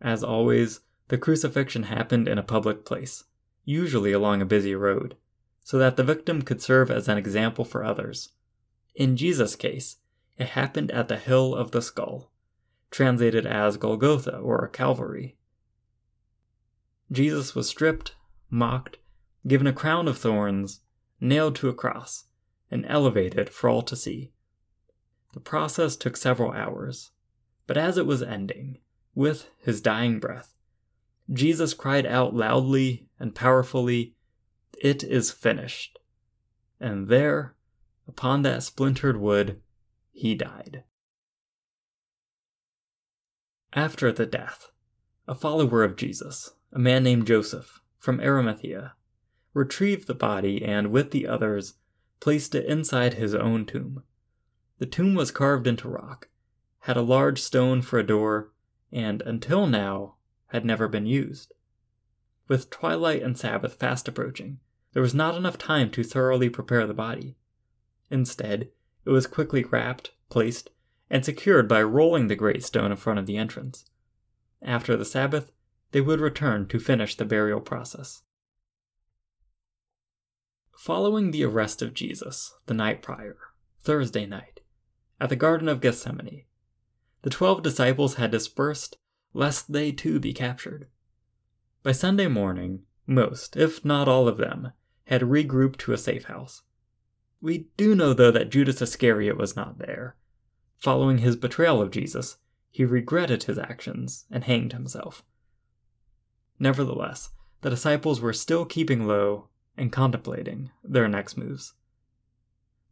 As always, the crucifixion happened in a public place, usually along a busy road, so that the victim could serve as an example for others. In Jesus' case, it happened at the Hill of the Skull, translated as Golgotha or Calvary. Jesus was stripped, mocked, given a crown of thorns, nailed to a cross, and elevated for all to see. The process took several hours, but as it was ending, with his dying breath, Jesus cried out loudly and powerfully, It is finished. And there, upon that splintered wood, he died. After the death, a follower of Jesus, a man named Joseph, from Arimathea, retrieved the body and, with the others, placed it inside his own tomb. The tomb was carved into rock, had a large stone for a door, and, until now, had never been used. With twilight and Sabbath fast approaching, there was not enough time to thoroughly prepare the body. Instead, it was quickly wrapped, placed, and secured by rolling the great stone in front of the entrance. After the Sabbath, they would return to finish the burial process. Following the arrest of Jesus the night prior, Thursday night, at the Garden of Gethsemane. The twelve disciples had dispersed lest they too be captured. By Sunday morning, most, if not all of them, had regrouped to a safe house. We do know, though, that Judas Iscariot was not there. Following his betrayal of Jesus, he regretted his actions and hanged himself. Nevertheless, the disciples were still keeping low and contemplating their next moves.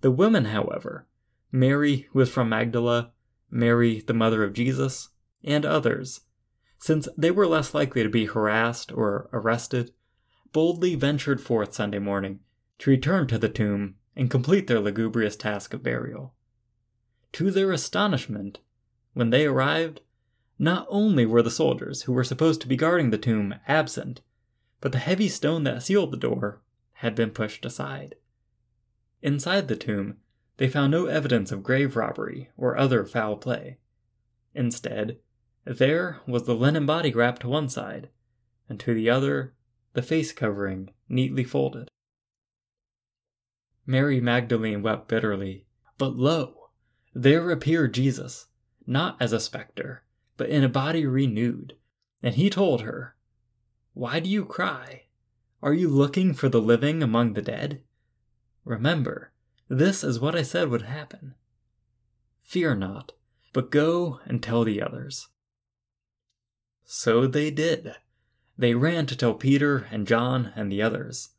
The women, however, Mary, who was from Magdala, Mary, the mother of Jesus, and others, since they were less likely to be harassed or arrested, boldly ventured forth Sunday morning to return to the tomb and complete their lugubrious task of burial. To their astonishment, when they arrived, not only were the soldiers who were supposed to be guarding the tomb absent, but the heavy stone that sealed the door had been pushed aside. Inside the tomb, they found no evidence of grave robbery or other foul play. Instead, there was the linen body wrapped to one side, and to the other, the face covering neatly folded. Mary Magdalene wept bitterly, but lo, there appeared Jesus, not as a spectre, but in a body renewed, and he told her, Why do you cry? Are you looking for the living among the dead? Remember, this is what I said would happen. Fear not, but go and tell the others. So they did. They ran to tell Peter and John and the others.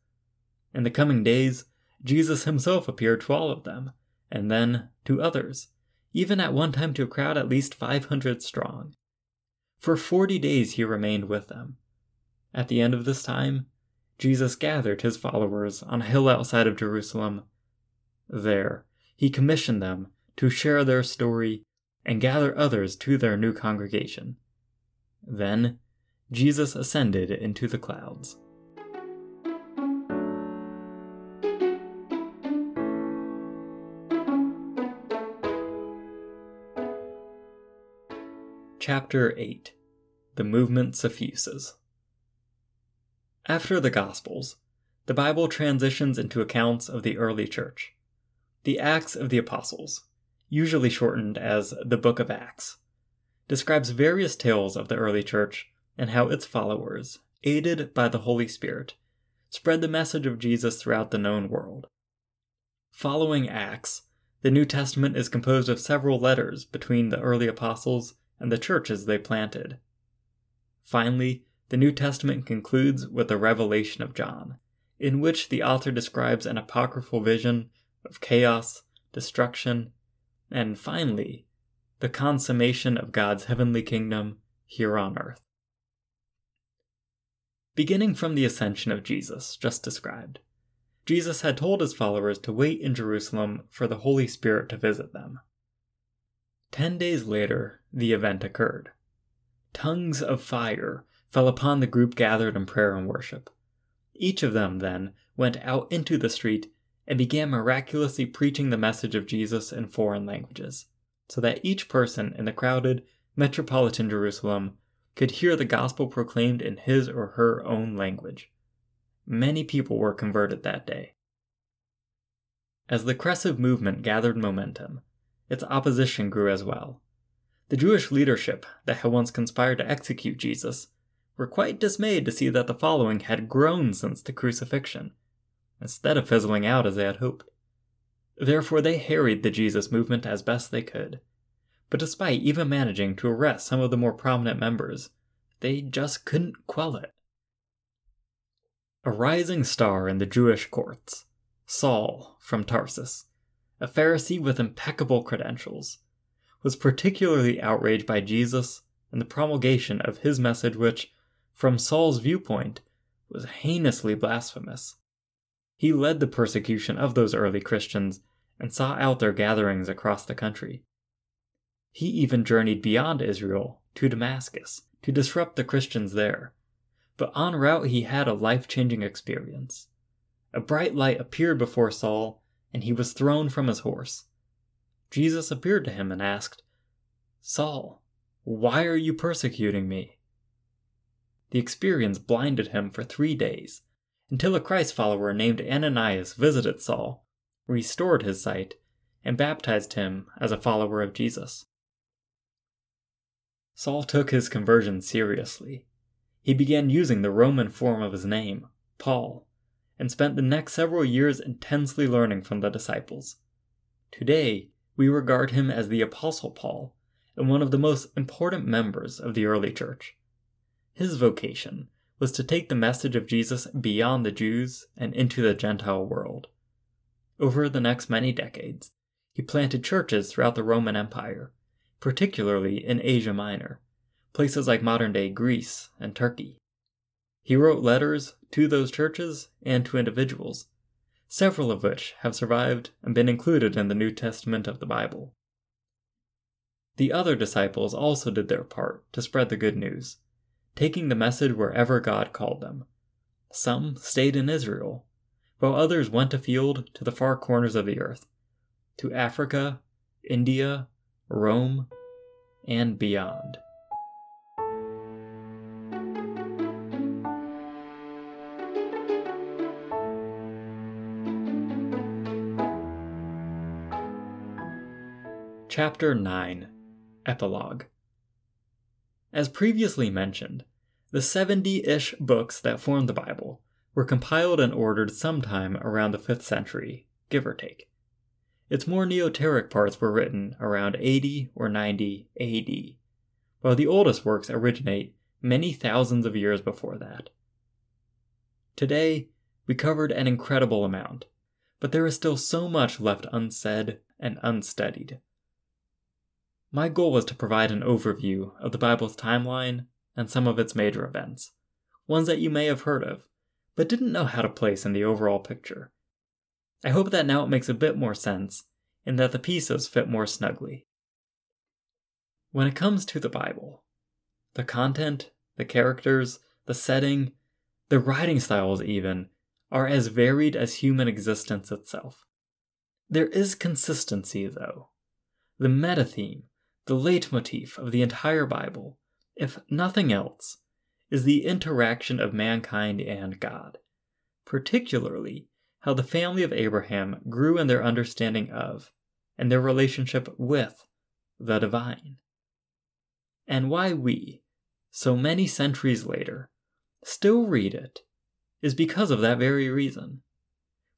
In the coming days, Jesus himself appeared to all of them, and then to others, even at one time to a crowd at least 500 strong. For 40 days he remained with them. At the end of this time, Jesus gathered his followers on a hill outside of Jerusalem. There, he commissioned them to share their story and gather others to their new congregation. Then, Jesus ascended into the clouds. Chapter 8 The Movement Suffuses After the Gospels, the Bible transitions into accounts of the early church. The Acts of the Apostles, usually shortened as the Book of Acts, describes various tales of the early church and how its followers, aided by the Holy Spirit, spread the message of Jesus throughout the known world. Following Acts, the New Testament is composed of several letters between the early apostles and the churches they planted. Finally, the New Testament concludes with the revelation of John, in which the author describes an apocryphal vision of chaos, destruction, and finally, the consummation of God's heavenly kingdom here on earth. Beginning from the ascension of Jesus, just described, Jesus had told his followers to wait in Jerusalem for the Holy Spirit to visit them. Ten days later, the event occurred. Tongues of fire fell upon the group gathered in prayer and worship. Each of them then went out into the street and began miraculously preaching the message of Jesus in foreign languages, so that each person in the crowded metropolitan Jerusalem could hear the gospel proclaimed in his or her own language. Many people were converted that day. As the Crescent movement gathered momentum, its opposition grew as well. The Jewish leadership that had once conspired to execute Jesus were quite dismayed to see that the following had grown since the crucifixion, instead of fizzling out as they had hoped. Therefore, they harried the Jesus movement as best they could. But despite even managing to arrest some of the more prominent members, they just couldn't quell it. A rising star in the Jewish courts, Saul from Tarsus, a Pharisee with impeccable credentials, was particularly outraged by Jesus and the promulgation of his message, which, from Saul's viewpoint, was heinously blasphemous. He led the persecution of those early Christians and saw out their gatherings across the country. He even journeyed beyond Israel to Damascus to disrupt the Christians there. But en route, he had a life changing experience. A bright light appeared before Saul and he was thrown from his horse. Jesus appeared to him and asked, Saul, why are you persecuting me? The experience blinded him for three days, until a Christ follower named Ananias visited Saul, restored his sight, and baptized him as a follower of Jesus. Saul took his conversion seriously. He began using the Roman form of his name, Paul, and spent the next several years intensely learning from the disciples. Today, we regard him as the Apostle Paul and one of the most important members of the early church. His vocation was to take the message of Jesus beyond the Jews and into the Gentile world. Over the next many decades, he planted churches throughout the Roman Empire, particularly in Asia Minor, places like modern day Greece and Turkey. He wrote letters to those churches and to individuals, several of which have survived and been included in the New Testament of the Bible. The other disciples also did their part to spread the good news, taking the message wherever God called them. Some stayed in Israel, while others went afield to the far corners of the earth, to Africa, India, Rome, and beyond. Chapter 9 Epilogue As previously mentioned, the 70 ish books that form the Bible were compiled and ordered sometime around the 5th century, give or take. Its more neoteric parts were written around 80 or 90 AD, while the oldest works originate many thousands of years before that. Today, we covered an incredible amount, but there is still so much left unsaid and unstudied. My goal was to provide an overview of the Bible's timeline and some of its major events, ones that you may have heard of, but didn't know how to place in the overall picture. I hope that now it makes a bit more sense and that the pieces fit more snugly. When it comes to the Bible, the content, the characters, the setting, the writing styles, even, are as varied as human existence itself. There is consistency, though. The meta theme the leitmotif of the entire Bible, if nothing else, is the interaction of mankind and God, particularly how the family of Abraham grew in their understanding of and their relationship with the divine. And why we, so many centuries later, still read it is because of that very reason.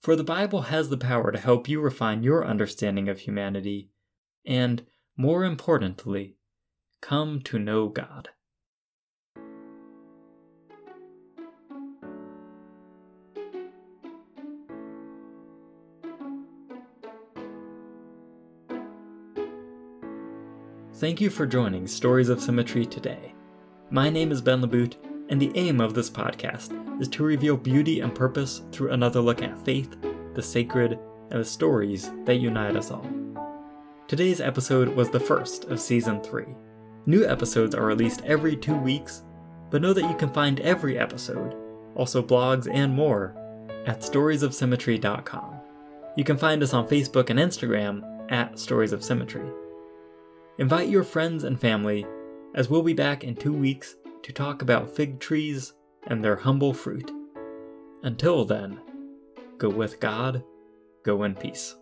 For the Bible has the power to help you refine your understanding of humanity and more importantly, come to know God. Thank you for joining Stories of Symmetry today. My name is Ben Laboute, and the aim of this podcast is to reveal beauty and purpose through another look at faith, the sacred, and the stories that unite us all. Today's episode was the first of season 3. New episodes are released every two weeks, but know that you can find every episode, also blogs and more, at storiesofsymmetry.com. You can find us on Facebook and Instagram at Stories of Symmetry. Invite your friends and family, as we'll be back in two weeks to talk about fig trees and their humble fruit. Until then, go with God, go in peace.